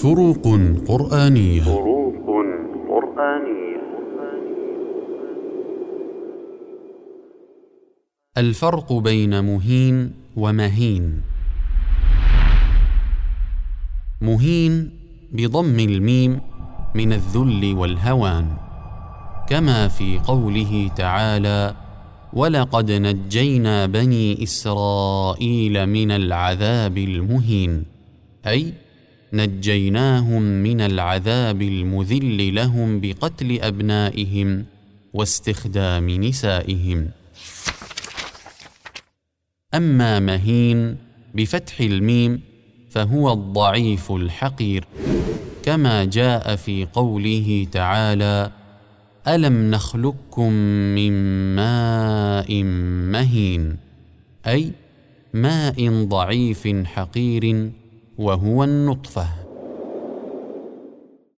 فروق قرآنية. فروق قرآنية. الفرق بين مهين ومهين. مهين بضم الميم من الذل والهوان كما في قوله تعالى ولقد نجينا بني إسرائيل من العذاب المهين أي نجيناهم من العذاب المذل لهم بقتل أبنائهم واستخدام نسائهم. أما مهين بفتح الميم فهو الضعيف الحقير كما جاء في قوله تعالى ألم نخلقكم من ماء مهين؟ أي ماء ضعيف حقير وهو النطفة.